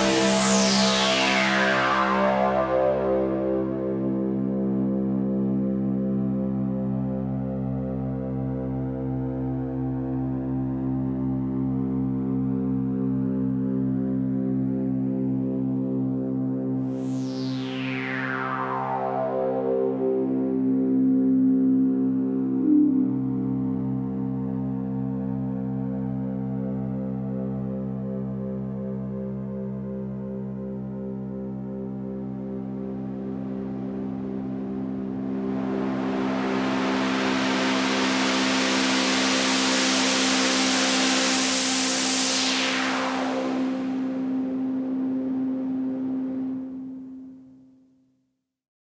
Música